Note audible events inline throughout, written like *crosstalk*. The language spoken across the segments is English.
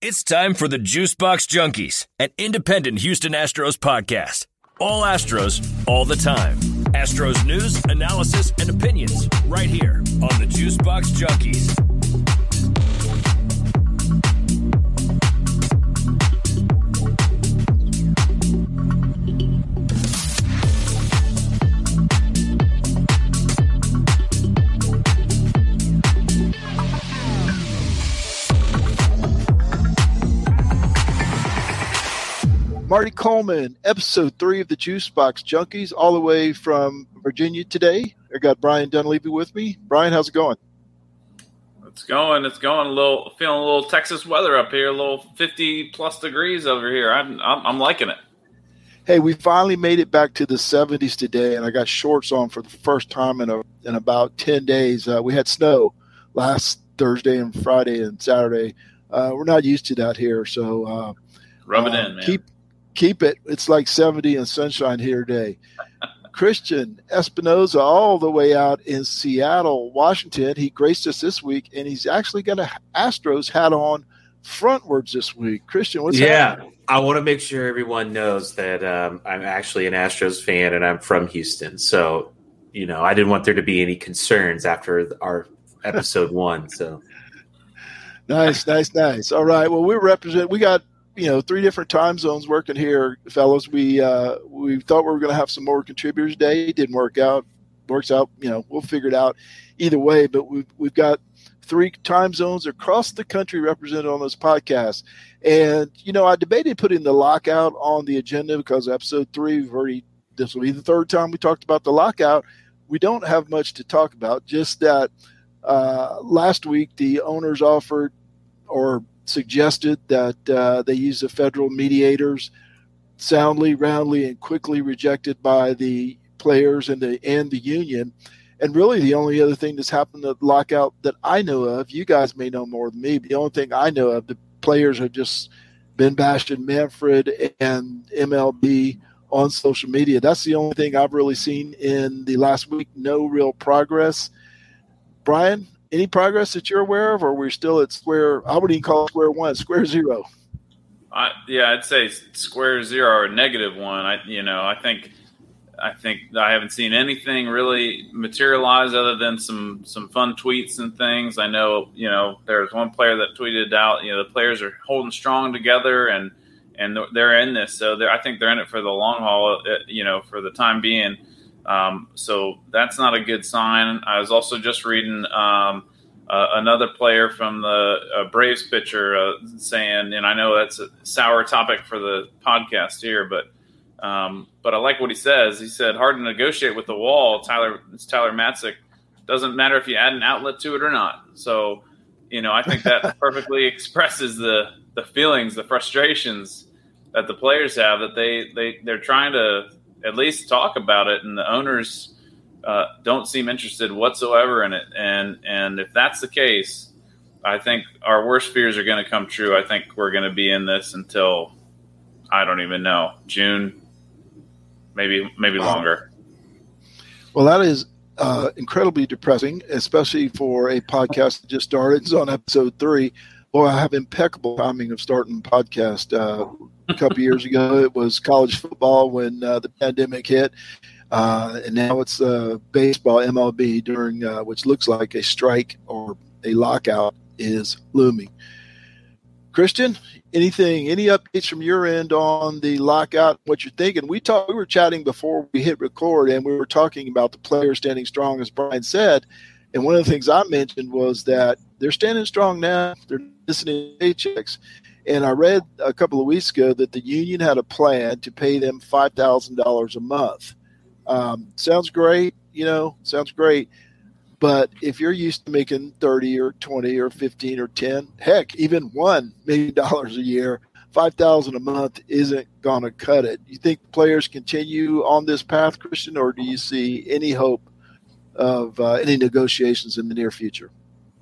It's time for the Juicebox Junkies, an independent Houston Astros podcast. All Astros, all the time. Astros news, analysis, and opinions right here on the Juicebox Junkies. Marty Coleman, episode three of the Juice Box Junkies, all the way from Virginia today. I got Brian Dunleavy with me. Brian, how's it going? It's going. It's going. A little feeling a little Texas weather up here. A little fifty plus degrees over here. I'm I'm, I'm liking it. Hey, we finally made it back to the 70s today, and I got shorts on for the first time in a, in about 10 days. Uh, we had snow last Thursday and Friday and Saturday. Uh, we're not used to that here, so uh, rub it in, man. Keep keep it. It's like 70 and sunshine here today. Christian Espinoza, all the way out in Seattle, Washington. He graced us this week, and he's actually got a Astros hat on frontwards this week. Christian, what's yeah? Happening? I want to make sure everyone knows that um, I'm actually an Astros fan and I'm from Houston. So, you know, I didn't want there to be any concerns after our episode one. So, *laughs* nice, nice, nice. All right. Well, we represent. We got you know three different time zones working here, fellows. We uh, we thought we were going to have some more contributors. It didn't work out. Works out. You know, we'll figure it out either way. But we've we've got three time zones across the country represented on this podcast. And you know, I debated putting the lockout on the agenda because episode three, we've already this will be the third time we talked about the lockout. We don't have much to talk about. Just that uh, last week the owners offered or suggested that uh, they use the federal mediators soundly, roundly, and quickly rejected by the players and the and the union. And really, the only other thing that's happened to lockout that I know of, you guys may know more than me. But the only thing I know of, the players have just been bashing Manfred and MLB on social media. That's the only thing I've really seen in the last week. No real progress. Brian, any progress that you're aware of, or we're still at square? I would even call it square one, square zero. I, yeah, I'd say square zero or negative one. I, you know, I think, I think I haven't seen anything really materialize other than some some fun tweets and things. I know, you know, there's one player that tweeted out, you know, the players are holding strong together and and they're in this. So I think they're in it for the long haul, uh, you know, for the time being. Um, so that's not a good sign. I was also just reading um, uh, another player from the uh, Braves pitcher uh, saying, and I know that's a sour topic for the podcast here, but um, but I like what he says. He said, "Hard to negotiate with the wall." Tyler, it's Tyler Matzek. Doesn't matter if you add an outlet to it or not. So, you know, I think that *laughs* perfectly expresses the the feelings, the frustrations that the players have. That they they they're trying to at least talk about it, and the owners uh, don't seem interested whatsoever in it. And and if that's the case, I think our worst fears are going to come true. I think we're going to be in this until I don't even know June, maybe maybe longer. Well, that is uh, incredibly depressing, especially for a podcast that just started. It's on episode three. Boy, I have impeccable timing of starting podcast. Uh, a couple years ago, it was college football when uh, the pandemic hit, uh, and now it's uh, baseball MLB during uh, which looks like a strike or a lockout is looming. Christian, anything, any updates from your end on the lockout? What you're thinking? We talked, we were chatting before we hit record, and we were talking about the players standing strong, as Brian said. And one of the things I mentioned was that they're standing strong now. They're listening to paychecks. And I read a couple of weeks ago that the union had a plan to pay them five thousand dollars a month. Um, sounds great, you know, sounds great. But if you're used to making thirty or twenty or fifteen or ten, heck, even one million *laughs* dollars a year, five thousand a month isn't going to cut it. You think players continue on this path, Christian, or do you see any hope of uh, any negotiations in the near future?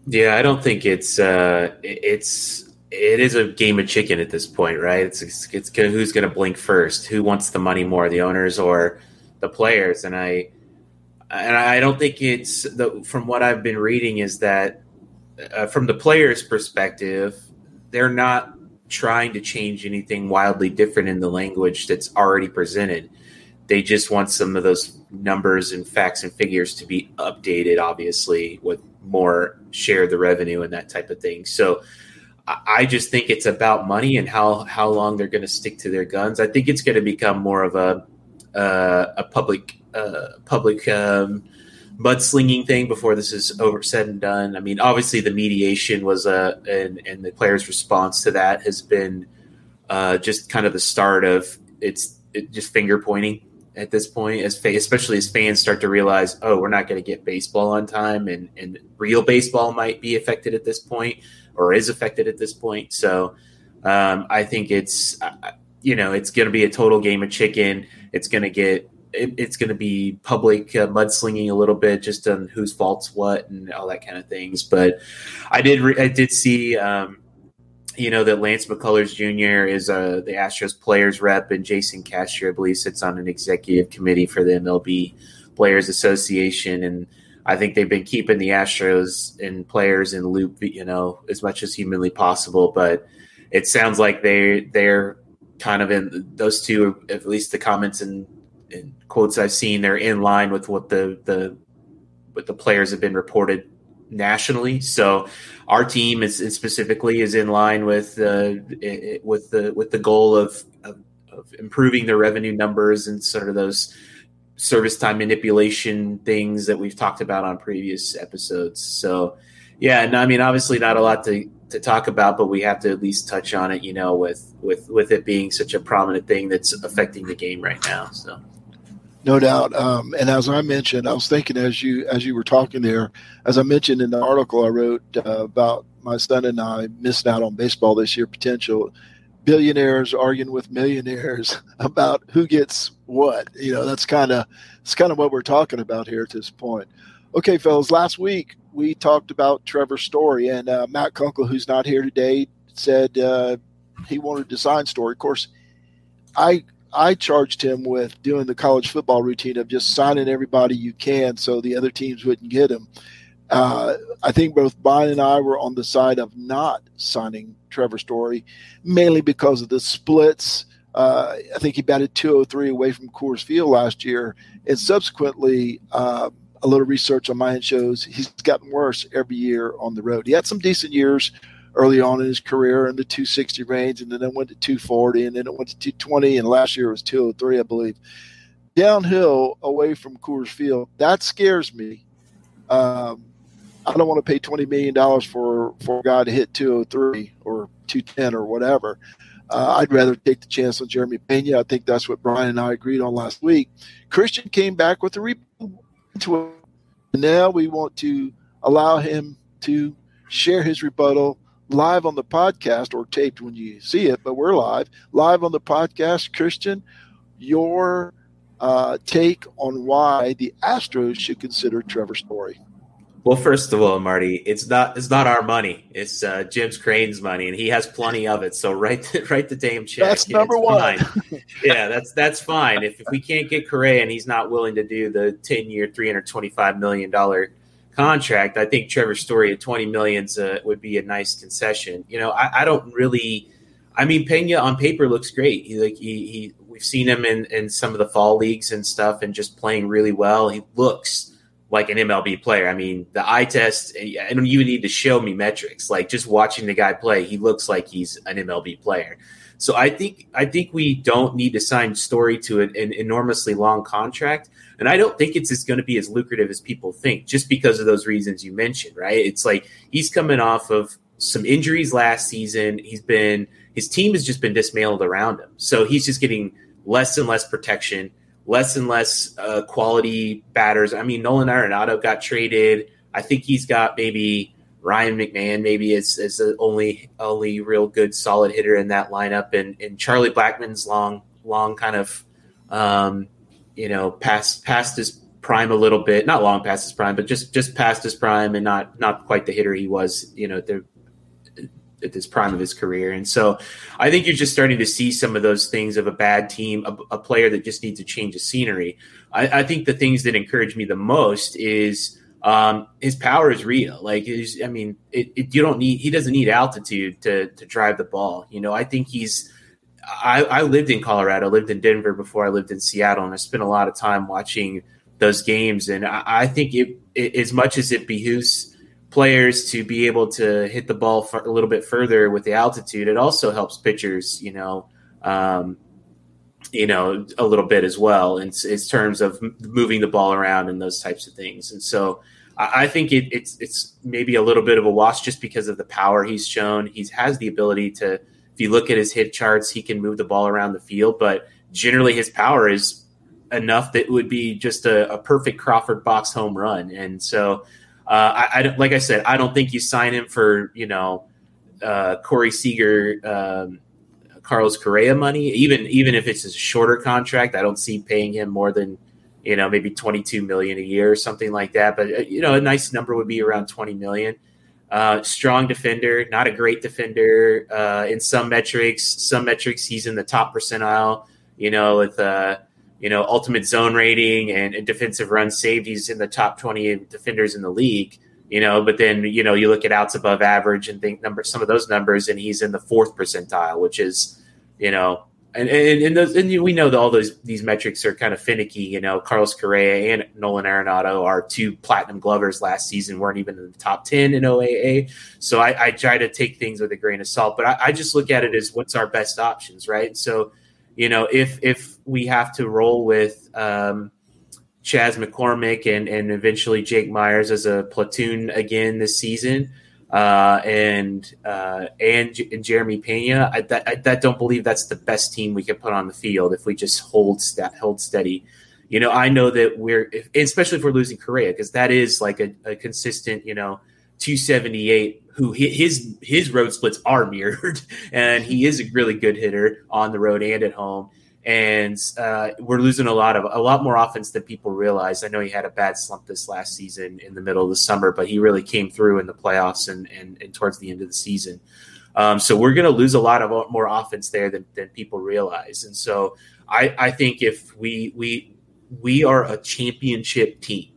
Yeah, I don't think it's uh, it's it is a game of chicken at this point, right? It's it's, it's who's going to blink first, who wants the money more, the owners or the players, and I and I don't think it's the from what I've been reading is that uh, from the players' perspective, they're not trying to change anything wildly different in the language that's already presented. They just want some of those numbers and facts and figures to be updated, obviously, with more share the revenue and that type of thing. So I just think it's about money and how how long they're going to stick to their guns. I think it's going to become more of a uh, a public uh, public um, mudslinging thing before this is over said and done. I mean, obviously the mediation was a and and the players' response to that has been uh, just kind of the start of it's it just finger pointing at this point, as especially as fans start to realize, oh, we're not going to get baseball on time, and and real baseball might be affected at this point or is affected at this point. So um, I think it's uh, you know it's going to be a total game of chicken. It's going to get it, it's going to be public uh, mudslinging a little bit, just on whose fault's what and all that kind of things. But I did re- I did see. Um, you know that Lance McCullers Jr. is uh, the Astros players rep, and Jason Castro, I believe, sits on an executive committee for the MLB Players Association, and I think they've been keeping the Astros and players in loop, you know, as much as humanly possible. But it sounds like they they're kind of in those two, at least the comments and, and quotes I've seen, they're in line with what the the what the players have been reported nationally. So our team is, is specifically is in line with uh, it, with the with the goal of, of, of improving their revenue numbers and sort of those service time manipulation things that we've talked about on previous episodes. So yeah, and I mean obviously not a lot to to talk about, but we have to at least touch on it, you know, with with with it being such a prominent thing that's affecting the game right now. So no doubt. Um, and as I mentioned, I was thinking as you as you were talking there, as I mentioned in the article I wrote uh, about my son and I missing out on baseball this year potential. Billionaires arguing with millionaires *laughs* about who gets what. You know, that's kind of it's kind of what we're talking about here at this point. Okay, fellas. Last week we talked about Trevor's Story and uh, Matt Kunkel, who's not here today, said uh, he wanted to sign Story. Of course, I I charged him with doing the college football routine of just signing everybody you can so the other teams wouldn't get him. Uh, I think both Brian and I were on the side of not signing Trevor Story, mainly because of the splits. Uh, I think he batted 203 away from Coors Field last year, and subsequently, uh, a little research on my end shows he's gotten worse every year on the road. He had some decent years early on in his career in the 260 range, and then it went to 240, and then it went to 220, and last year it was 203, I believe. Downhill away from Coors Field, that scares me. Um, I don't want to pay $20 million for, for a guy to hit 203 or 210 or whatever. Uh, I'd rather take the chance on Jeremy Pena. I think that's what Brian and I agreed on last week. Christian came back with a rebound. Now we want to allow him to share his rebuttal live on the podcast or taped when you see it, but we're live, live on the podcast. Christian, your uh, take on why the Astros should consider Trevor Story. Well, first of all, Marty, it's not it's not our money. It's uh, Jim's Crane's money, and he has plenty of it. So write the, *laughs* write the damn check. That's number one. *laughs* yeah, that's that's fine. If, if we can't get Correa and he's not willing to do the ten year, three hundred twenty five million dollar contract, I think Trevor Story at 20 millions uh, would be a nice concession. You know, I, I, don't really. I mean, Pena on paper looks great. He like he, he we've seen him in in some of the fall leagues and stuff, and just playing really well. He looks like an MLB player. I mean, the eye test. I don't even need to show me metrics. Like just watching the guy play, he looks like he's an MLB player. So I think I think we don't need to sign Story to an, an enormously long contract. And I don't think it's going to be as lucrative as people think, just because of those reasons you mentioned, right? It's like he's coming off of some injuries last season. He's been his team has just been dismantled around him, so he's just getting less and less protection, less and less uh, quality batters. I mean, Nolan Arenado got traded. I think he's got maybe Ryan McMahon maybe is is the only only real good solid hitter in that lineup, and and Charlie Blackmon's long long kind of um, you know, past past his prime a little bit, not long past his prime, but just just past his prime and not not quite the hitter he was, you know, at this prime of his career. And so I think you're just starting to see some of those things of a bad team, a, a player that just needs to change the scenery. I, I, think the things that encourage me the most is um, his power is real. Like, I mean, it, it, you don't need he doesn't need altitude to to drive the ball. You know, I think he's. I, I lived in Colorado, lived in Denver before I lived in Seattle, and I spent a lot of time watching those games. And I, I think it, it, as much as it behooves players to be able to hit the ball a little bit further with the altitude, it also helps pitchers. You know. Um, you know, a little bit as well in, in terms of moving the ball around and those types of things. And so I, think it, it's it's maybe a little bit of a loss just because of the power he's shown. He has the ability to, if you look at his hit charts, he can move the ball around the field, but generally his power is enough that it would be just a, a perfect Crawford box home run. And so, uh, I, I, like I said, I don't think you sign him for you know uh, Corey Seager. Um, Carlos Correa money, even even if it's a shorter contract. I don't see paying him more than you know maybe 22 million a year or something like that. But uh, you know, a nice number would be around 20 million. Uh, strong defender, not a great defender uh, in some metrics. Some metrics, he's in the top percentile. You know, with uh, you know ultimate zone rating and, and defensive run saved, he's in the top 20 defenders in the league you know but then you know you look at outs above average and think number some of those numbers and he's in the fourth percentile which is you know and and, and, those, and we know that all those these metrics are kind of finicky you know. Carlos correa and nolan arenado are two platinum glovers last season weren't even in the top 10 in oaa so i, I try to take things with a grain of salt but I, I just look at it as what's our best options right? So you know if if we have to roll with um Chas McCormick and and eventually Jake Meyers as a platoon again this season, uh, and uh, and, and Jeremy Pena. I, that, I don't believe that's the best team we can put on the field if we just hold st- hold steady. You know, I know that we're if, especially if we're losing Correa because that is like a, a consistent, you know, 278 who his his road splits are *laughs* mirrored and he is a really good hitter on the road and at home and uh, we're losing a lot of a lot more offense than people realize. I know he had a bad slump this last season in the middle of the summer, but he really came through in the playoffs and and, and towards the end of the season. Um, so we're going to lose a lot of more offense there than, than people realize. And so I, I think if we we we are a championship team,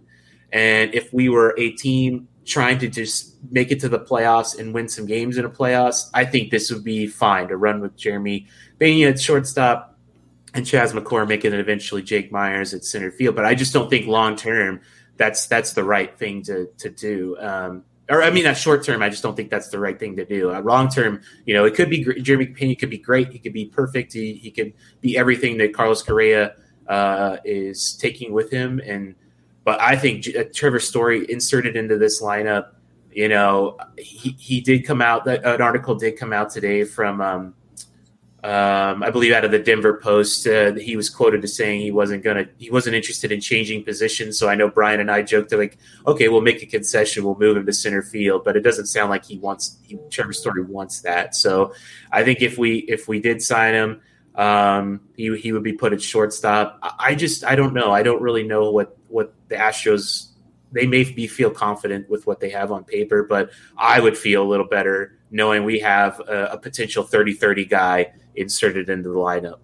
and if we were a team trying to just make it to the playoffs and win some games in a playoffs, I think this would be fine to run with Jeremy Pena at shortstop and Chas McCormick and then eventually Jake Meyers at center field. But I just don't think long term that's that's the right thing to to do. Um, or I mean, that short term, I just don't think that's the right thing to do. Uh, long term, you know, it could be Jeremy Pena could be great. He could be perfect. He, he could be everything that Carlos Correa uh, is taking with him. And but I think uh, Trevor Story inserted into this lineup. You know, he, he did come out. That An article did come out today from um, um, I believe out of the Denver Post, uh, he was quoted as saying he wasn't gonna, he wasn't interested in changing positions. So I know Brian and I joked like, okay, we'll make a concession, we'll move him to center field, but it doesn't sound like he wants. He, Trevor Story wants that. So I think if we if we did sign him, um, he he would be put at shortstop. I just I don't know. I don't really know what what the Astros. They may be feel confident with what they have on paper, but I would feel a little better knowing we have a, a potential 30-30 guy inserted into the lineup.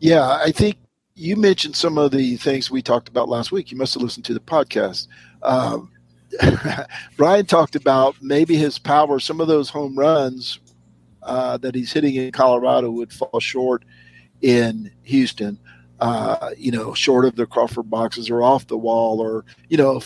Yeah, I think you mentioned some of the things we talked about last week. You must have listened to the podcast. Um, *laughs* Brian talked about maybe his power, some of those home runs uh, that he's hitting in Colorado would fall short in Houston. Uh, you know, short of the Crawford boxes or off the wall, or you know,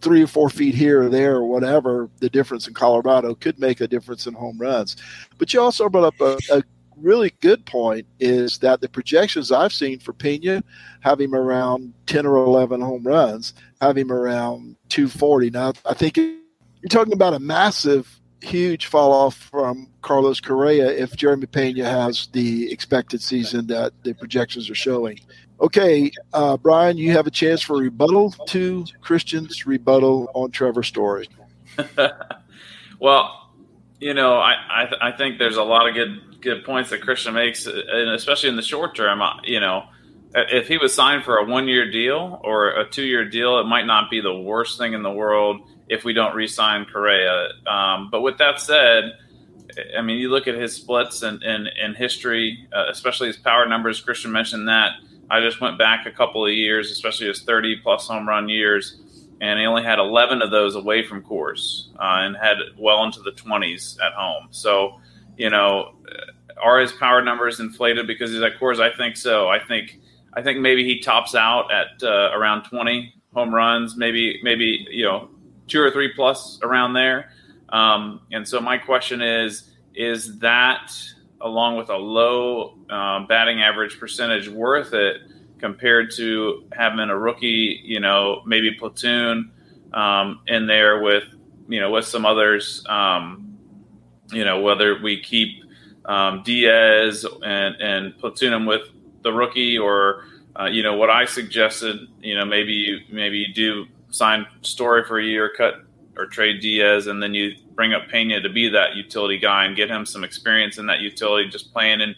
three or four feet here or there or whatever. The difference in Colorado could make a difference in home runs. But you also brought up a, a really good point is that the projections I've seen for Pena have him around 10 or 11 home runs, have him around 240. Now, I think you're talking about a massive, huge fall off from Carlos Correa if Jeremy Pena has the expected season that the projections are showing. Okay, uh, Brian, you have a chance for rebuttal to Christian's rebuttal on Trevor Story. *laughs* well, you know, I I, th- I, think there's a lot of good good points that Christian makes, and especially in the short term. You know, if he was signed for a one year deal or a two year deal, it might not be the worst thing in the world if we don't re-sign Correa. Um, but with that said, I mean, you look at his splits and in, in, in, history, uh, especially his power numbers. Christian mentioned that. I just went back a couple of years, especially his 30 plus home run years and he only had 11 of those away from Coors uh, and had well into the 20s at home. So, you know, are his power numbers inflated because he's at Coors? I think so. I think I think maybe he tops out at uh, around 20 home runs, maybe maybe you know two or three plus around there. Um, and so my question is: Is that along with a low um, batting average percentage worth it compared to having a rookie, you know, maybe platoon um, in there with you know with some others, um, you know, whether we keep um, Diaz and and platoon him with the rookie, or uh, you know what I suggested. You know, maybe you maybe you do sign Story for a year, cut or trade Diaz, and then you bring up Pena to be that utility guy and get him some experience in that utility, just playing and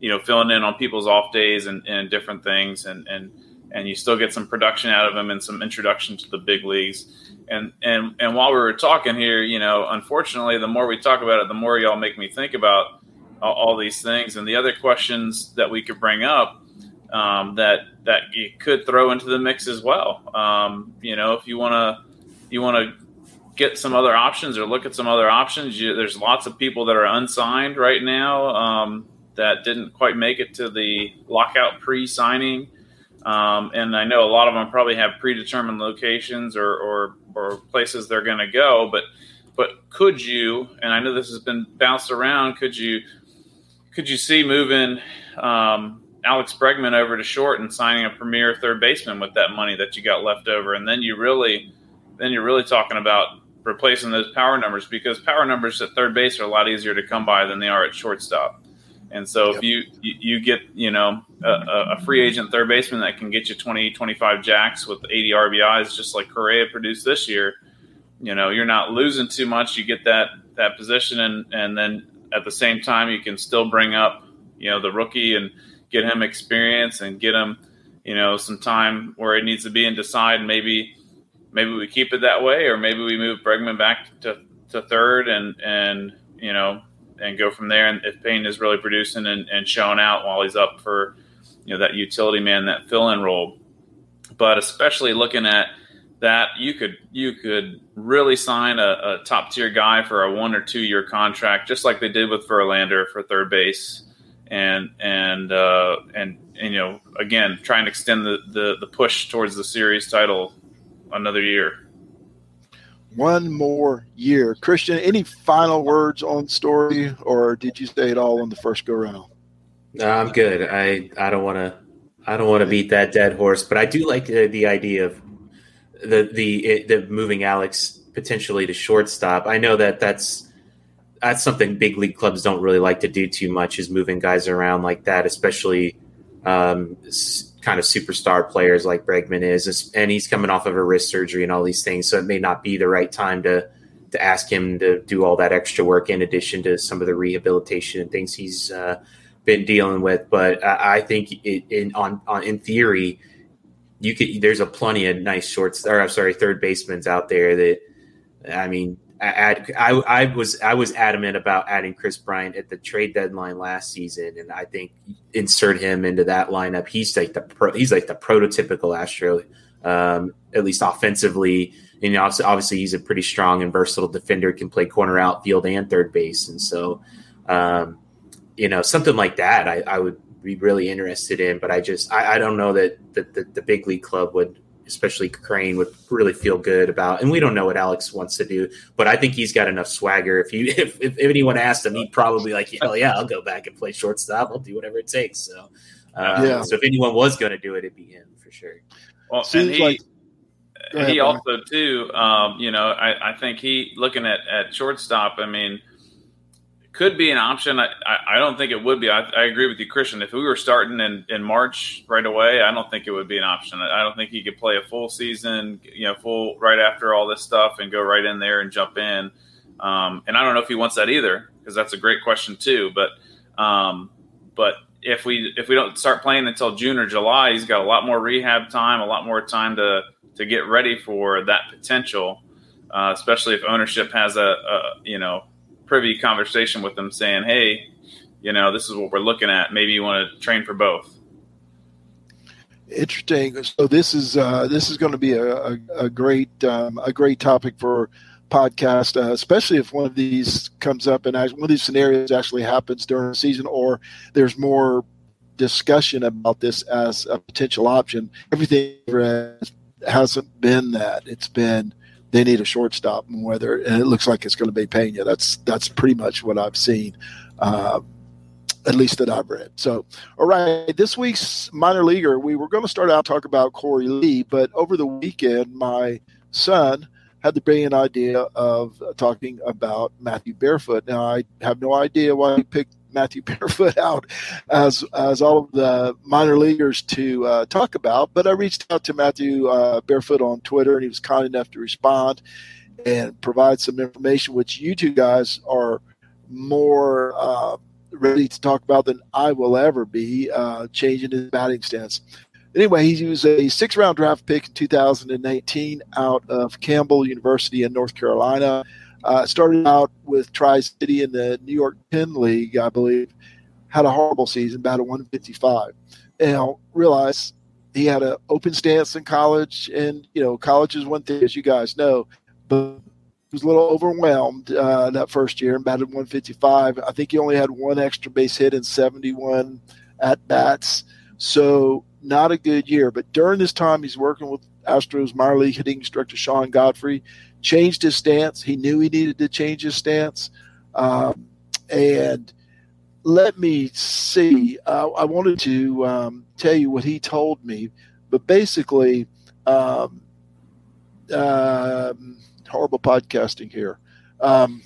you know filling in on people's off days and, and different things, and and and you still get some production out of him and some introduction to the big leagues. And and and while we were talking here, you know, unfortunately, the more we talk about it, the more y'all make me think about all, all these things. And the other questions that we could bring up um, that that you could throw into the mix as well. Um, you know, if you want to you want to get some other options or look at some other options, you, there's lots of people that are unsigned right now um, that didn't quite make it to the lockout pre-signing. Um, and I know a lot of them probably have predetermined locations or, or, or places they're going to go, but but could you? And I know this has been bounced around. Could you could you see moving um, Alex Bregman over to short and signing a premier third baseman with that money that you got left over? And then you really, then you're really talking about replacing those power numbers because power numbers at third base are a lot easier to come by than they are at shortstop. And so yep. if you, you get, you know, a, a, free agent third baseman that can get you 20, 25 jacks with 80 RBIs, just like Correa produced this year, you know, you're not losing too much. You get that, that position and, and then at the same time, you can still bring up, you know, the rookie and get him experience and get him, you know, some time where it needs to be and decide maybe maybe we keep it that way or maybe we move Bregman back to, to third and and you know and go from there. And if Pena is really producing and, and showing out while he's up for you know that utility man, that fill in role, but especially looking at that you could you could really sign a, a top tier guy for a one or two year contract, just like they did with Verlander for third base, and and uh, and, and you know again try and extend the, the the push towards the series title another year. One more year, Christian. Any final words on story, or did you say it all on the first go round? No, I'm good. I I don't want to I don't want to beat that dead horse, but I do like the, the idea of the the the moving Alex potentially to shortstop. I know that that's that's something big league clubs don't really like to do too much is moving guys around like that, especially um, kind of superstar players like Bregman is, and he's coming off of a wrist surgery and all these things, so it may not be the right time to to ask him to do all that extra work in addition to some of the rehabilitation and things he's uh, been dealing with. But I, I think it, in on, on in theory you could there's a plenty of nice shorts or I'm sorry third basemen out there that I mean add I, I was I was adamant about adding Kris Bryant at the trade deadline last season and I think insert him into that lineup he's like the pro, he's like the prototypical Astro um, at least offensively and obviously he's a pretty strong and versatile defender can play corner outfield and third base and so um, you know something like that I, I would be really interested in. But I just I, I don't know that, that the, the big league club would, especially Crane, would really feel good about. And we don't know what Alex wants to do, but I think he's got enough swagger. If you *laughs* if, if anyone asked him, he'd probably like, hell yeah, I'll go back and play shortstop. I'll do whatever it takes. So uh, yeah. So if anyone was going to do it, it'd be him for sure. Well, Seems he, like. Ahead, he also too, um, you know, I, I think he looking at, at shortstop. I mean, could be an option. I, I, don't think it would be. I, I, agree with you, Christian. If we were starting in, in March right away, I don't think it would be an option. I don't think he could play a full season, you know, full right after all this stuff and go right in there and jump in. Um, and I don't know if he wants that either because that's a great question too. But um, but if we if we don't start playing until June or July, he's got a lot more rehab time, a lot more time to to get ready for that potential. Uh, especially if ownership has a, a you know privy conversation with them saying, hey, you know, this is what we're looking at. Maybe you want to train for both. Interesting. So this is uh, this is going to be a, a, a great um, a great topic for podcast, uh, especially if one of these comes up and one of these scenarios actually happens during the season, or there's more discussion about this as a potential option. Everything hasn't been that. It's been they need a shortstop, and whether and it looks like it's going to be Pena. That's that's pretty much what I've seen. Uh, at least that I've read. So, all right, this week's minor leaguer, we were going to start out talk about Corey Lee, but over the weekend, my son had the brilliant idea of talking about Matthew Barefoot. Now, I have no idea why he picked Matthew *laughs* Barefoot out as as all of the minor leaguers to uh, talk about, but I reached out to Matthew uh, Barefoot on Twitter, and he was kind enough to respond and provide some information, which you two guys are more. Uh, ready to talk about than I will ever be, uh, changing his batting stance. Anyway, he was a six round draft pick in 2018 out of Campbell University in North Carolina. Uh, started out with Tri City in the New York Penn League, I believe. Had a horrible season, about a 155. Now, realize he had an open stance in college, and you know, college is one thing, as you guys know, but he was a little overwhelmed uh, that first year and batted 155. I think he only had one extra base hit in 71 at bats. So not a good year. But during this time, he's working with Astros minor league hitting instructor Sean Godfrey. Changed his stance. He knew he needed to change his stance. Um, and let me see. Uh, I wanted to um, tell you what he told me, but basically, um, um horrible podcasting here. Um,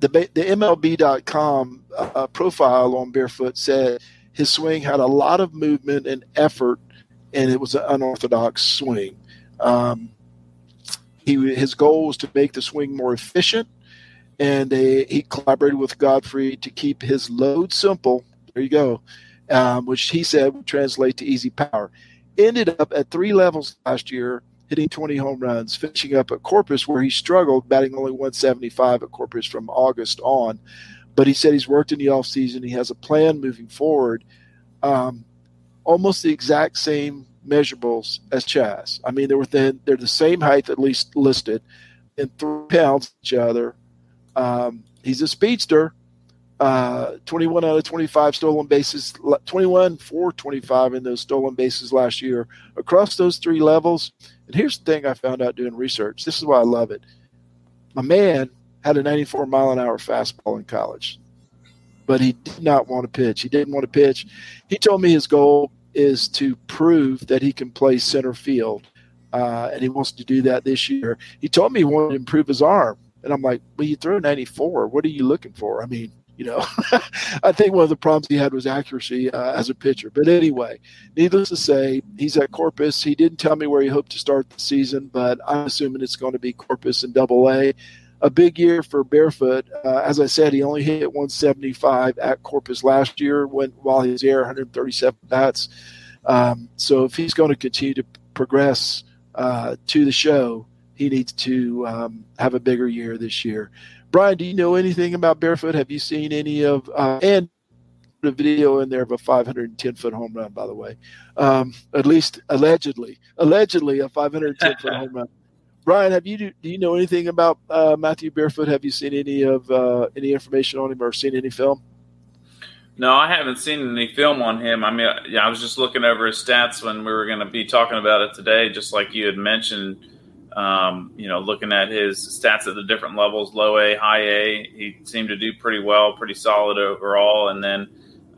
the the MLB.com uh, profile on Barefoot said his swing had a lot of movement and effort, and it was an unorthodox swing. Um, he his goal was to make the swing more efficient, and he collaborated with Godfrey to keep his load simple. There you go, um, which he said would translate to easy power ended up at three levels last year, hitting 20 home runs, finishing up at Corpus, where he struggled, batting only 175 at Corpus from August on. But he said he's worked in the offseason. He has a plan moving forward. Um, almost the exact same measurables as Chas. I mean, they're within, they're the same height, at least listed, and three pounds each other. Um, he's a speedster, uh, 21 out of 25 stolen bases, 21 for 25 in those stolen bases last year across those three levels. And here's the thing I found out doing research. This is why I love it. My man had a 94 mile an hour fastball in college, but he did not want to pitch. He didn't want to pitch. He told me his goal is to prove that he can play center field, uh, and he wants to do that this year. He told me he wanted to improve his arm. And I'm like, well, you throw 94. What are you looking for? I mean, you know, *laughs* I think one of the problems he had was accuracy uh, as a pitcher. But anyway, needless to say, he's at Corpus. He didn't tell me where he hoped to start the season, but I'm assuming it's going to be Corpus and Double A. A big year for Barefoot. Uh, as I said, he only hit 175 at Corpus last year when while he was there, 137 bats. Um, so if he's going to continue to progress uh, to the show, he needs to um, have a bigger year this year. Brian, do you know anything about Barefoot? Have you seen any of uh, and the video in there of a 510 foot home run, by the way, um, at least allegedly, allegedly a 510 foot *laughs* home run. Brian, have you do, do you know anything about uh, Matthew Barefoot? Have you seen any of uh, any information on him or seen any film? No, I haven't seen any film on him. I mean, yeah, I was just looking over his stats when we were going to be talking about it today, just like you had mentioned um, you know, looking at his stats at the different levels, low A, high A, he seemed to do pretty well, pretty solid overall. And then,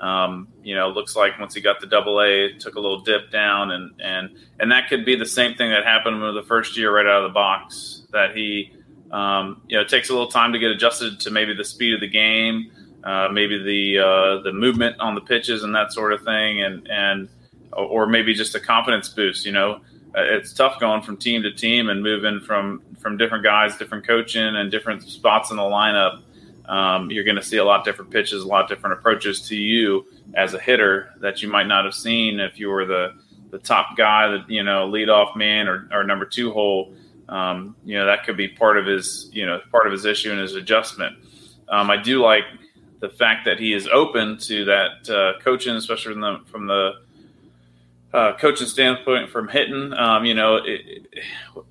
um, you know, looks like once he got the double A, it took a little dip down, and and and that could be the same thing that happened with the first year right out of the box. That he, um, you know, takes a little time to get adjusted to maybe the speed of the game, uh, maybe the uh, the movement on the pitches and that sort of thing, and and or maybe just a confidence boost. You know, uh, it's tough going from team to team and moving from from different guys, different coaching, and different spots in the lineup. Um, you're going to see a lot different pitches, a lot different approaches to you as a hitter that you might not have seen if you were the the top guy, that you know, leadoff man or, or number two hole. Um, you know, that could be part of his you know part of his issue and his adjustment. Um, I do like the fact that he is open to that uh, coaching, especially from the from the uh, coaching standpoint, from hitting, um, you know, it,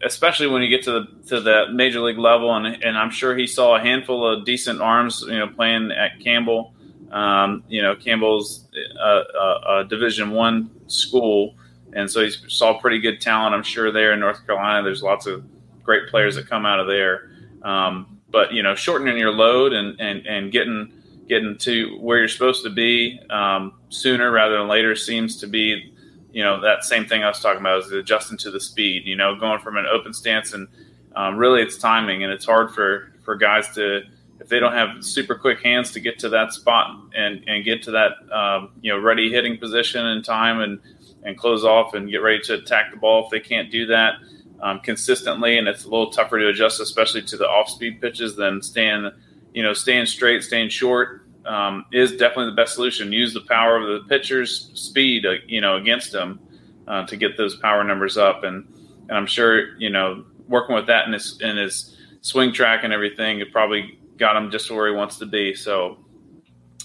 especially when you get to the to that major league level, and and I'm sure he saw a handful of decent arms, you know, playing at Campbell. Um, you know, Campbell's a, a, a Division One school, and so he saw pretty good talent. I'm sure there in North Carolina, there's lots of great players that come out of there. Um, but you know, shortening your load and and and getting getting to where you're supposed to be um, sooner rather than later seems to be, you know, that same thing I was talking about is adjusting to the speed. You know, going from an open stance and um, really it's timing, and it's hard for for guys to if they don't have super quick hands to get to that spot and and get to that um, you know ready hitting position in time and and close off and get ready to attack the ball. If they can't do that um, consistently, and it's a little tougher to adjust, especially to the off speed pitches, than staying you know staying straight, staying short um, is definitely the best solution. Use the power of the pitcher's speed, uh, you know, against him uh, to get those power numbers up. And and I'm sure you know working with that in his in his swing track and everything, it probably got him just where he wants to be. So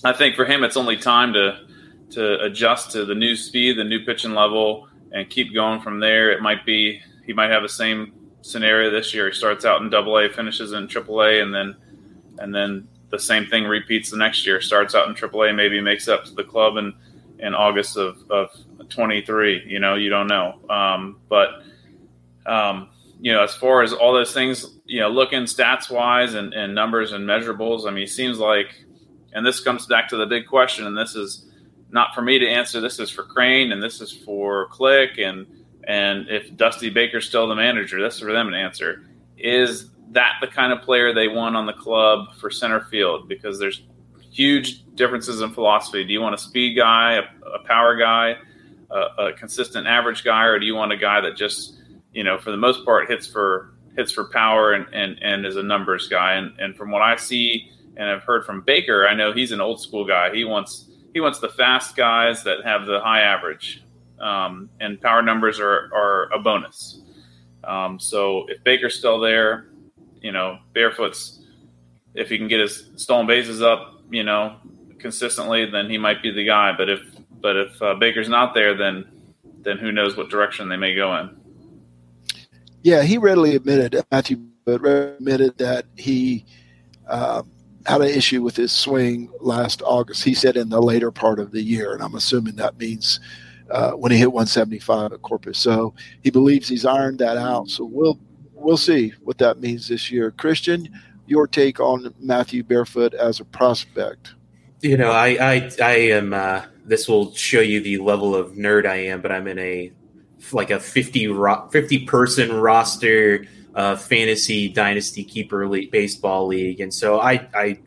I think for him, it's only time to to adjust to the new speed, the new pitching level, and keep going from there. It might be he might have the same scenario this year. He starts out in Double A, finishes in Triple A, and then and then the same thing repeats the next year. Starts out in AAA, maybe makes up to the club in in August of of 23. You know, you don't know. Um, but um, you know, as far as all those things, you know, looking stats wise and, and numbers and measurables, I mean, it seems like, and this comes back to the big question, and this is not for me to answer. This is for Crane, and this is for Click, and and if Dusty Baker's still the manager, that's for them to answer. Is that the kind of player they want on the club for center field because there's huge differences in philosophy. Do you want a speed guy, a, a power guy, a, a, consistent average guy, or do you want a guy that just, you know, for the most part hits for hits for power and, and, and is a numbers guy? And, and from what I see and I've heard from Baker, I know he's an old school guy. He wants he wants the fast guys that have the high average, um, and power numbers are, are a bonus. Um, so if Baker's still there, you know, Barefoot's if he can get his stolen bases up, you know, consistently, then he might be the guy. But if but if uh, Baker's not there, then then who knows what direction they may go in. Yeah, he readily admitted Matthew but admitted that he uh, had an issue with his swing last August. He said in the later part of the year, and I'm assuming that means uh, when he hit 175 at Corpus. So he believes he's ironed that out. So we'll we'll see what that means this year. Christian, your take on Matthew Barefoot as a prospect? You know, I I, I am. Uh, this will show you the level of nerd I am, but I'm in a like a 50, ro- 50 person roster uh, fantasy dynasty keeper league, baseball league, and so I I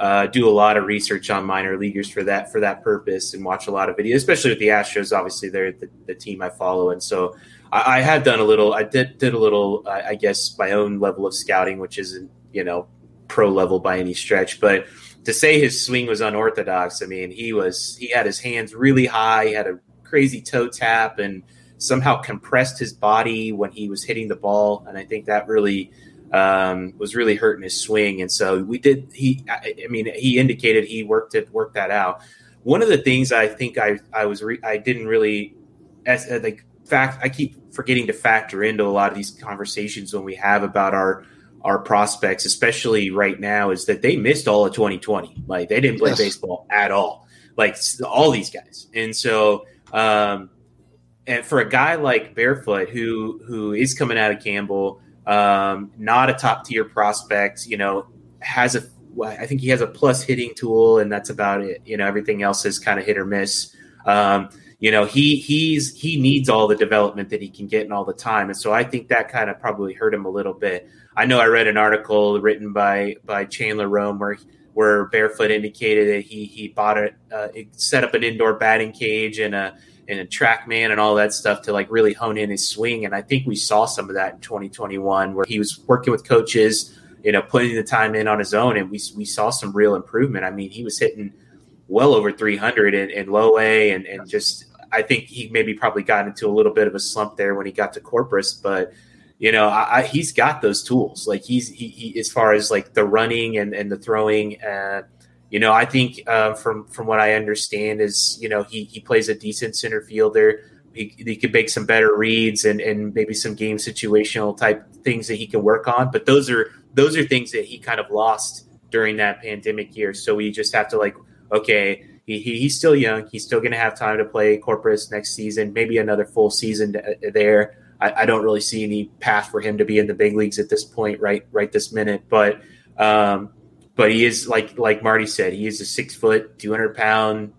uh, do a lot of research on minor leaguers for that for that purpose and watch a lot of videos, especially with the Astros. Obviously, they're the, the team I follow, and so I, I have done a little. I did did a little. I, I guess my own level of scouting, which isn't you know pro level by any stretch, but to say his swing was unorthodox, I mean, he was he had his hands really high, he had a crazy toe tap, and somehow compressed his body when he was hitting the ball, and I think that really um, was really hurting his swing. And so we did. He, I, I mean, he indicated he worked it, worked that out. One of the things I think I I was re, I didn't really as like fact I keep forgetting to factor into a lot of these conversations when we have about our our prospects, especially right now, is that they missed all of 2020. Like they didn't play yes. baseball at all. Like all these guys, and so um, and for a guy like Barefoot who who is coming out of Campbell, um, not a top tier prospect, you know, has a I think he has a plus hitting tool, and that's about it. You know, everything else is kind of hit or miss. Um, you know he he's he needs all the development that he can get in all the time. And so i think that kind of probably hurt him a little bit. I know i read an article written by by chandler rome where where barefoot indicated that he he bought it uh, set up an indoor batting cage and a and a TrackMan and all that stuff to like really hone in his swing. And i think we saw some of that in 2021 where he was working with coaches you know putting the time in on his own. And we, we saw some real improvement. I mean he was hitting well over 300 in, in low A and, and just I think he maybe probably got into a little bit of a slump there when he got to Corpus, but you know, I, I, he's got those tools. Like he's he, he, as far as like the running and, and the throwing, uh, you know, I think uh, from from what I understand is, you know, he he plays a decent center fielder. He, he could make some better reads and, and maybe some game situational type things that he can work on. But those are those are things that he kind of lost during that pandemic year. So we just have to like, okay, he, he he's still young. He's still going to have time to play Corpus next season, maybe another full season there. I, I, don't really see any path for him to be in the big leagues at this point, right? Right this minute, but. Um, but he is like like Marty said, he is a six foot, two hundred pound,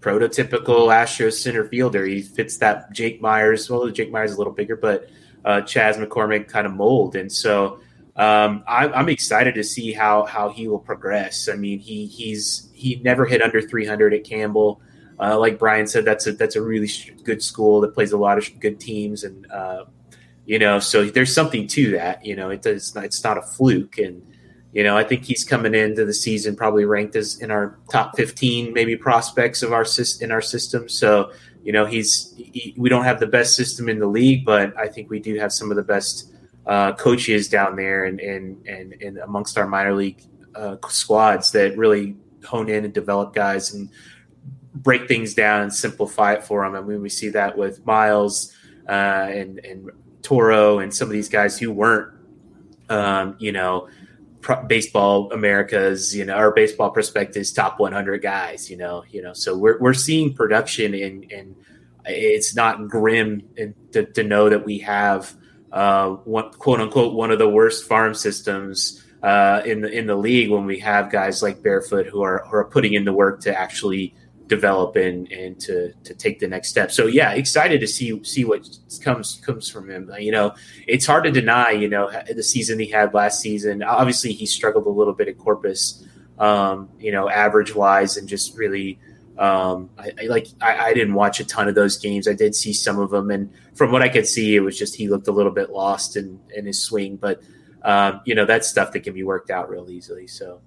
prototypical Astros center fielder. He fits that Jake Meyers. Well, Jake Meyers is a little bigger, but uh, Chas McCormick kind of mold, and so um, I'm, I'm, excited to see how how he will progress. I mean, he he's he never hit under 300 at Campbell. Uh, like Brian said, that's a that's a really good school that plays a lot of good teams, and uh, you know, so there's something to that. You know, it does it's not a fluke, and you know, I think he's coming into the season probably ranked as in our top 15 maybe prospects of our in our system. So, you know, he's he, we don't have the best system in the league, but I think we do have some of the best uh, coaches down there and and and, and amongst our minor league uh, squads that really hone in and develop guys and break things down and simplify it for them. I mean, we see that with Myles uh, and and Toro and some of these guys who weren't, um, you know baseball America's, you know, our baseball prospectives top 100 guys, you know, you know, so we're, we're seeing production and, and it's not grim to, to know that we have, uh, one quote unquote, one of the worst farm systems, uh, in the, in the league when we have guys like barefoot who are, who are putting in the work to actually, develop and and to to take the next step. So yeah, excited to see see what comes comes from him. You know, it's hard to deny. You know, the season he had last season. Obviously, he struggled a little bit at Corpus. Um, you know, average wise, and just really. Um, I, I like I, I, didn't watch a ton of those games. I did see some of them, and from what I could see, it was just he looked a little bit lost in in his swing. But um, you know, that's stuff that can be worked out real easily. So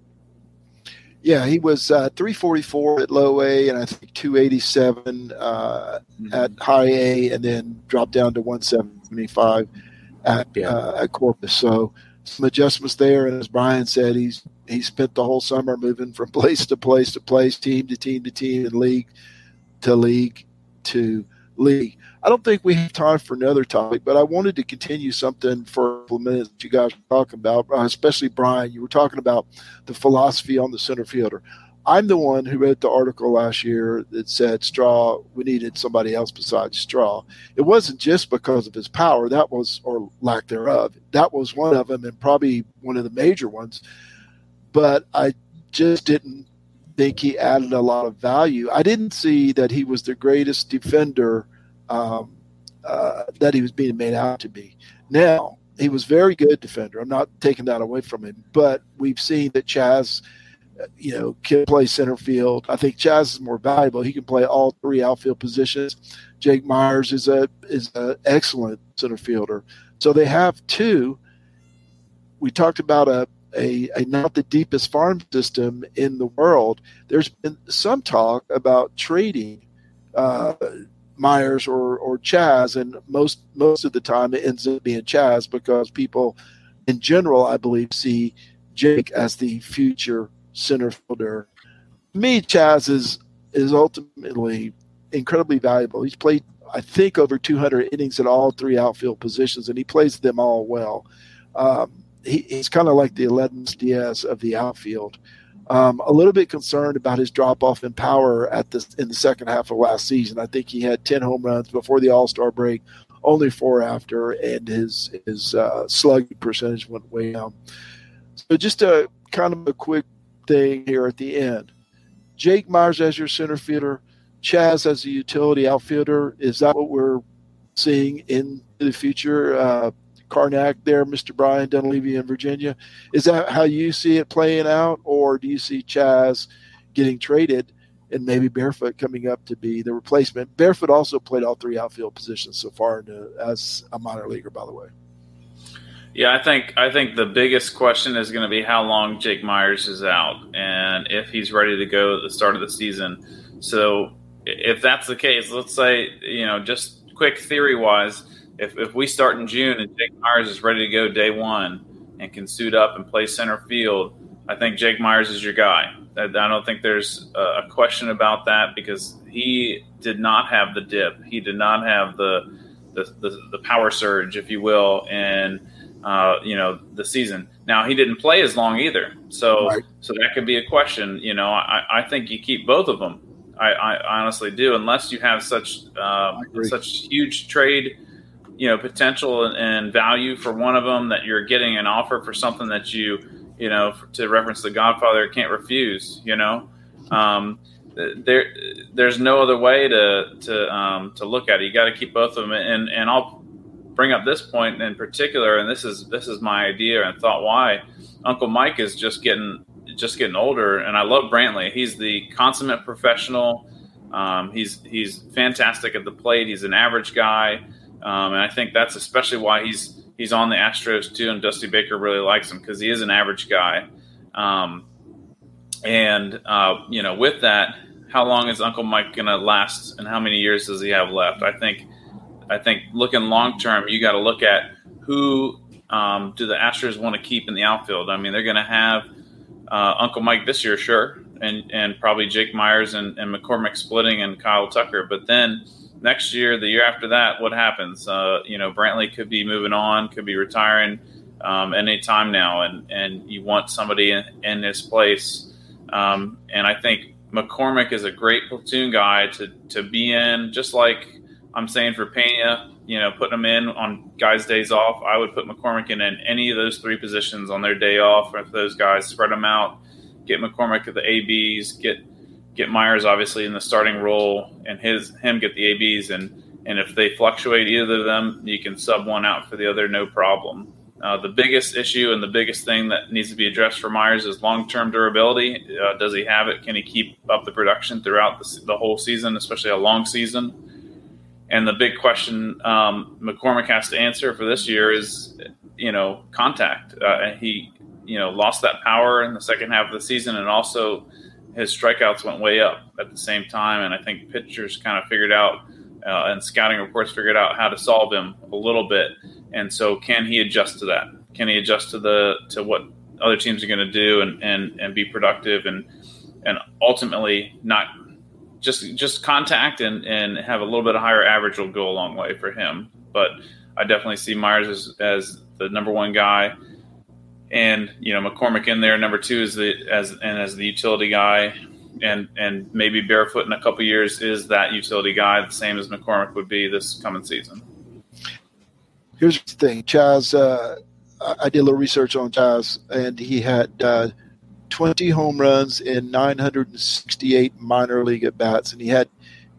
yeah, he was uh, 344 at low A and I think 287 uh, mm-hmm. at high A, and then dropped down to 175 at yeah. uh, at Corpus. So some adjustments there, and as Brian said, he's he spent the whole summer moving from *laughs* place to place to place, team to team to team, and league to league to league. I don't think we have time for another topic, but I wanted to continue something for a couple of minutes that you guys were talking about, uh, especially Brian. You were talking about the philosophy on the center fielder. I'm the one who wrote the article last year that said Straw, we needed somebody else besides Straw. It wasn't just because of his power, that was, or lack thereof. That was one of them and probably one of the major ones. But I just didn't think he added a lot of value. I didn't see that he was the greatest defender um, uh, that he was being made out to be. Now, he was very good defender. I'm not taking that away from him, but we've seen that Chas, uh, you know, can play center field. I think Chas is more valuable. He can play all three outfield positions. Jake Meyers is a is an excellent center fielder. So they have two. We talked about a, a, a not the deepest farm system in the world. There's been some talk about trading uh, Meyers or or Chas, and most most of the time it ends up being Chas because people, in general, I believe, see Jake as the future center fielder. me, Chas is is ultimately incredibly valuable. He's played, I think, over 200 innings at all three outfield positions, and he plays them all well. Um, he, he's kind of like the Aledmys Diaz of the outfield. Um, a little bit concerned about his drop off in power at the in the second half of last season. I think he had ten home runs before the All Star break, only four after, and his his uh, slugging percentage went way down. So just a kind of a quick thing here at the end. Jake Meyers as your center fielder, Chas as a utility outfielder. Is that what we're seeing in the future? Uh, Karnak there, Mr. Brian Dunleavy in Virginia. Is that how you see it playing out, or do you see Chas getting traded and maybe Barefoot coming up to be the replacement? Barefoot also played all three outfield positions so far as a minor leaguer, by the way. Yeah, I think I think the biggest question is going to be how long Jake Meyers is out and if he's ready to go at the start of the season. So if that's the case, let's say you know just quick theory wise if, if we start in June and Jake Meyers is ready to go day one and can suit up and play center field, I think Jake Meyers is your guy. I, I don't think there's a question about that because he did not have the dip. He did not have the the, the, the power surge, if you will, in uh, you know the season. Now he didn't play as long either, so right. so that could be a question. You know, I, I think you keep both of them. I, I honestly do, unless you have such uh, such huge trade, you know, potential and, and value for one of them that you're getting an offer for something that you you know, to reference the Godfather, can't refuse. You know, um, there there's no other way to to um, to look at it. You got to keep both of them. And and I'll bring up this point in particular, and this is this is my idea and thought why Uncle Mike is just getting just getting older, and I love Brantley. He's the consummate professional. Um, he's he's fantastic at the plate. He's an average guy, um, and I think that's especially why he's he's on the Astros too, and Dusty Baker really likes him because he is an average guy. Um, and uh, you know, with that, how long is Uncle Mike going to last, and how many years does he have left? I think, I think looking long term, you got to look at who um, do the Astros want to keep in the outfield. I mean, they're going to have uh, Uncle Mike this year, sure, and and probably Jake Meyers and, and McCormick splitting and Kyle Tucker, but then next year, the year after that, what happens? Uh, you know, Brantley could be moving on, could be retiring um, any time now, and and you want somebody in, in his place. Um, and I think McCormick is a great platoon guy to to be in, just like I'm saying for Pena. You know, putting them in on guys' days off. I would put McCormick in, in any of those three positions on their day off. If those guys spread them out, get McCormick at the ABs, get get Meyers obviously in the starting role and his him get the ABs and and if they fluctuate either of them, you can sub one out for the other, no problem. Uh, the biggest issue and the biggest thing that needs to be addressed for Meyers is long term durability. Uh, does he have it? Can he keep up the production throughout the, the, whole season, especially a long season? And the big question um, McCormick has to answer for this year is, you know, contact. Uh, he, you know, lost that power in the second half of the season, and also his strikeouts went way up at the same time, and I think pitchers kind of figured out uh, and scouting reports figured out how to solve him a little bit. And so, can he adjust to that? Can he adjust to the to what other teams are going to do and, and and be productive and and ultimately not just just contact and and have a little bit of higher average will go a long way for him. But I definitely see Meyers as, as the number one guy and you know McCormick in there. Number two is the as and as the utility guy, and and maybe Barefoot in a couple years is that utility guy, the same as McCormick would be this coming season. Here's the thing, Chas. Uh, I did a little research on Chas, and he had uh, 20 home runs in 968 minor league at bats, and he had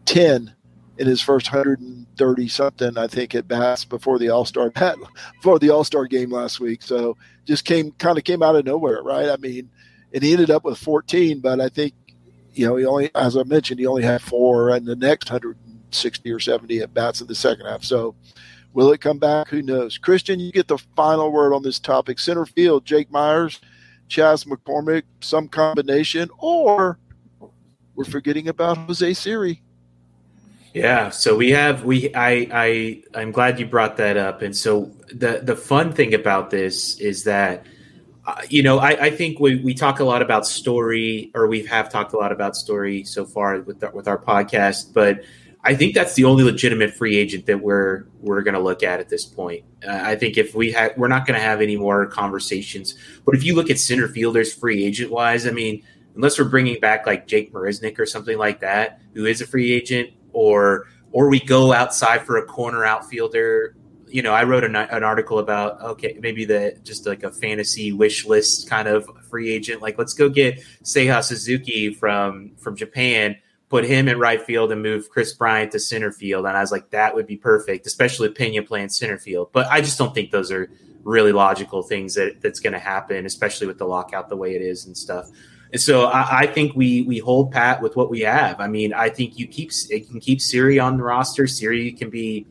10 in his first 130 something, I think, at bats before the All Star *laughs* before the All Star game last week. So just came kind of came out of nowhere, right? I mean, and he ended up with 14, but I think you know he only, as I mentioned, he only had four and the next 160 or 70 at bats in the second half. So will it come back? Who knows? Christian, you get the final word on this topic. Center field, Jake Meyers, Chas McCormick, some combination, or we're forgetting about Jose Siri. Yeah, so we have we I I I'm glad you brought that up. And so the the fun thing about this is that uh, you know I, I think we, we talk a lot about story or we have talked a lot about story so far with with our podcast, but I think that's the only legitimate free agent that we're we're going to look at at this point. Uh, I think if we had, we're not going to have any more conversations. But if you look at center fielders free agent wise, I mean, unless we're bringing back like Jake Marisnick or something like that, who is a free agent, or or we go outside for a corner outfielder. You know, I wrote an, an article about okay, maybe the just like a fantasy wish list kind of free agent. Like, let's go get Seiya Suzuki from from Japan, put him in right field, and move Kris Bryant to center field. And I was like, that would be perfect, especially Pena playing center field. But I just don't think those are really logical things that that's going to happen, especially with the lockout the way it is and stuff. And so I, I, think we we hold pat with what we have. I mean, I think you keep you can keep Siri on the roster. Siri can be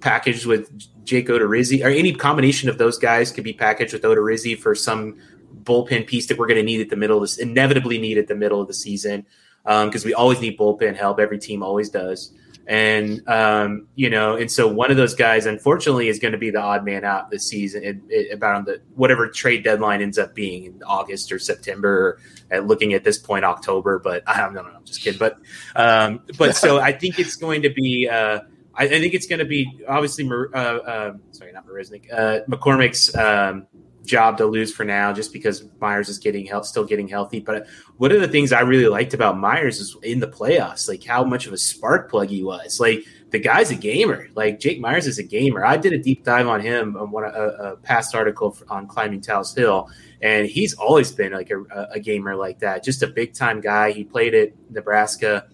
packaged with Jake Odorizzi, or any combination of those guys could be packaged with Odorizzi for some bullpen piece that we're going to need at the middle of this, inevitably need at the middle of the season, because um, we always need bullpen help. Every team always does. And um, you know, and so one of those guys, unfortunately, is going to be the odd man out this season. It, it, about on the whatever trade deadline ends up being in August or September, or looking at this point October. But I don't know, I'm just kidding. But um, but so *laughs* I think it's going to be. Uh, I, I think it's going to be obviously. Uh, uh, sorry, not Marisnick. Uh, McCormick's um, job to lose for now, just because Meyers is getting health, still getting healthy. But one of the things I really liked about Meyers is in the playoffs, like how much of a spark plug he was. Like the guy's a gamer. Like Jake Meyers is a gamer. I did a deep dive on him on one a, a past article on climbing Tal's Hill, and he's always been like a, a gamer like that. Just a big time guy. He played at Nebraska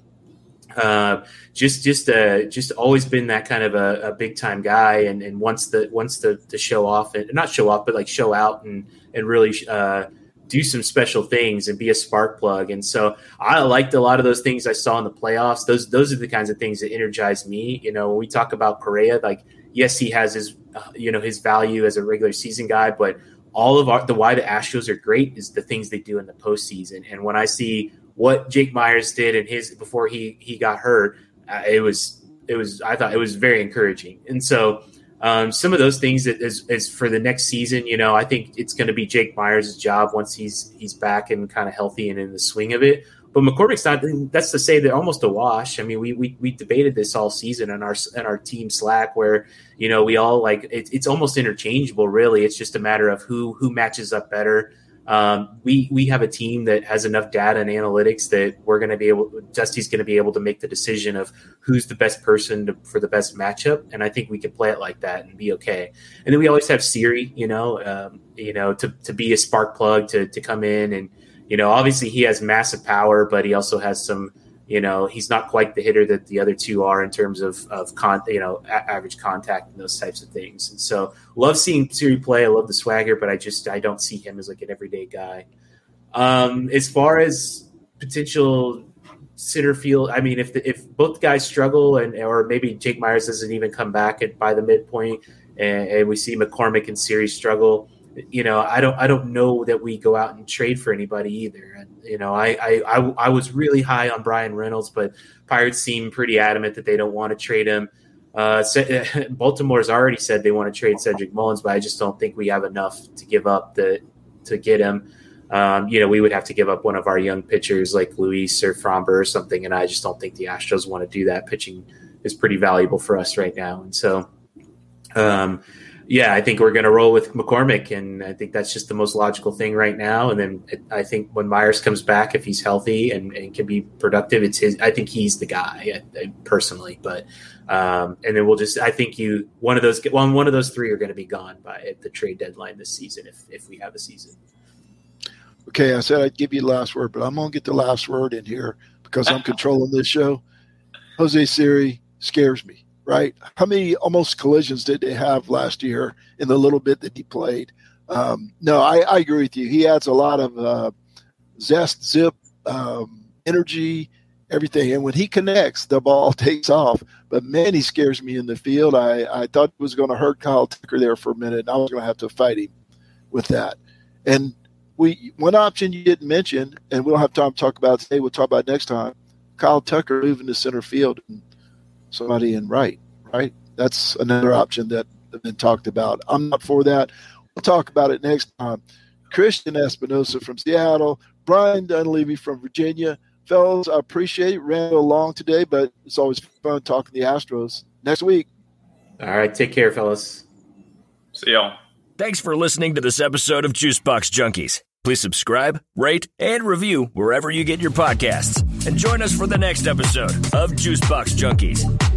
uh, just just uh, just always been that kind of a, a big time guy, and, and wants the wants to, to show off and not show off, but like show out and and really uh, do some special things and be a spark plug. And so I liked a lot of those things I saw in the playoffs. Those those are the kinds of things that energize me. You know, when we talk about Correa, like yes, he has his uh, you know his value as a regular season guy, but all of our, the why the Astros are great is the things they do in the postseason. And when I see what Jake Meyers did and his before he he got hurt, uh, it was it was I thought it was very encouraging. And so um, some of those things that is, is for the next season, you know, I think it's going to be Jake Meyers' job once he's he's back and kind of healthy and in the swing of it. But McCormick's not. That's to say they're almost a wash. I mean, we we, we debated this all season on our in our team Slack, where you know we all like it, it's almost interchangeable. Really, it's just a matter of who who matches up better. Um, we we have a team that has enough data and analytics that we're going to be able. Dusty's going to be able to make the decision of who's the best person to, for the best matchup, and I think we can play it like that and be okay. And then we always have Siri, you know, um, you know, to to be a spark plug to to come in and you know, obviously he has massive power, but he also has some you know, he's not quite the hitter that the other two are in terms of of con, you know, a- average contact and those types of things. And so, love seeing Siri play. I love the swagger, but I just I don't see him as like an everyday guy. Um, as far as potential center field, I mean, if the, if both guys struggle and or maybe Jake Meyers doesn't even come back at by the midpoint, and, and we see McCormick and Siri struggle, you know, I don't I don't know that we go out and trade for anybody either. And you know, I I I, I was really high on Bryan Reynolds, but Pirates seem pretty adamant that they don't want to trade him. Uh, *laughs* Baltimore's already said they want to trade Cedric Mullins, but I just don't think we have enough to give up the to get him. Um, you know, we would have to give up one of our young pitchers like Luis or Framber or something, and I just don't think the Astros want to do that. Pitching is pretty valuable for us right now, and so. Um, yeah, I think we're going to roll with McCormick, and I think that's just the most logical thing right now. And then I think when Meyers comes back, if he's healthy and, and can be productive, it's his. I think he's the guy personally. But um, and then we'll just. I think you one of those. Well, one of those three are going to be gone by at the trade deadline this season if if we have a season. Okay, I said I'd give you the last word, but I'm going to get the last word in here because I'm *laughs* controlling this show. Jose Siri scares me right? How many almost collisions did they have last year in the little bit that he played? Um, no, I, I, agree with you. He adds a lot of uh, zest, zip, um, energy, everything. And when he connects, the ball *laughs* takes off. But man, he scares me in the field. I, I thought it was going to hurt Kyle Tucker there for a minute. And I was going to have to fight him with that. And we one option you didn't mention, and we don't have time to talk about today. We'll talk about next time. Kyle Tucker moving to center field. And somebody in right, right? That's another option that have been talked about. I'm not for that. We'll talk about it next time. Christian Espinosa from Seattle, Brian Dunleavy from Virginia. Fellas, I appreciate it. Ran along today, but it's always fun talking the Astros. Next week. All right. Take care, fellas. See y'all. Thanks for listening to this episode of Juicebox Junkies. Please subscribe, rate, and review wherever you get your podcasts. And join us for the next episode of Juicebox Junkies.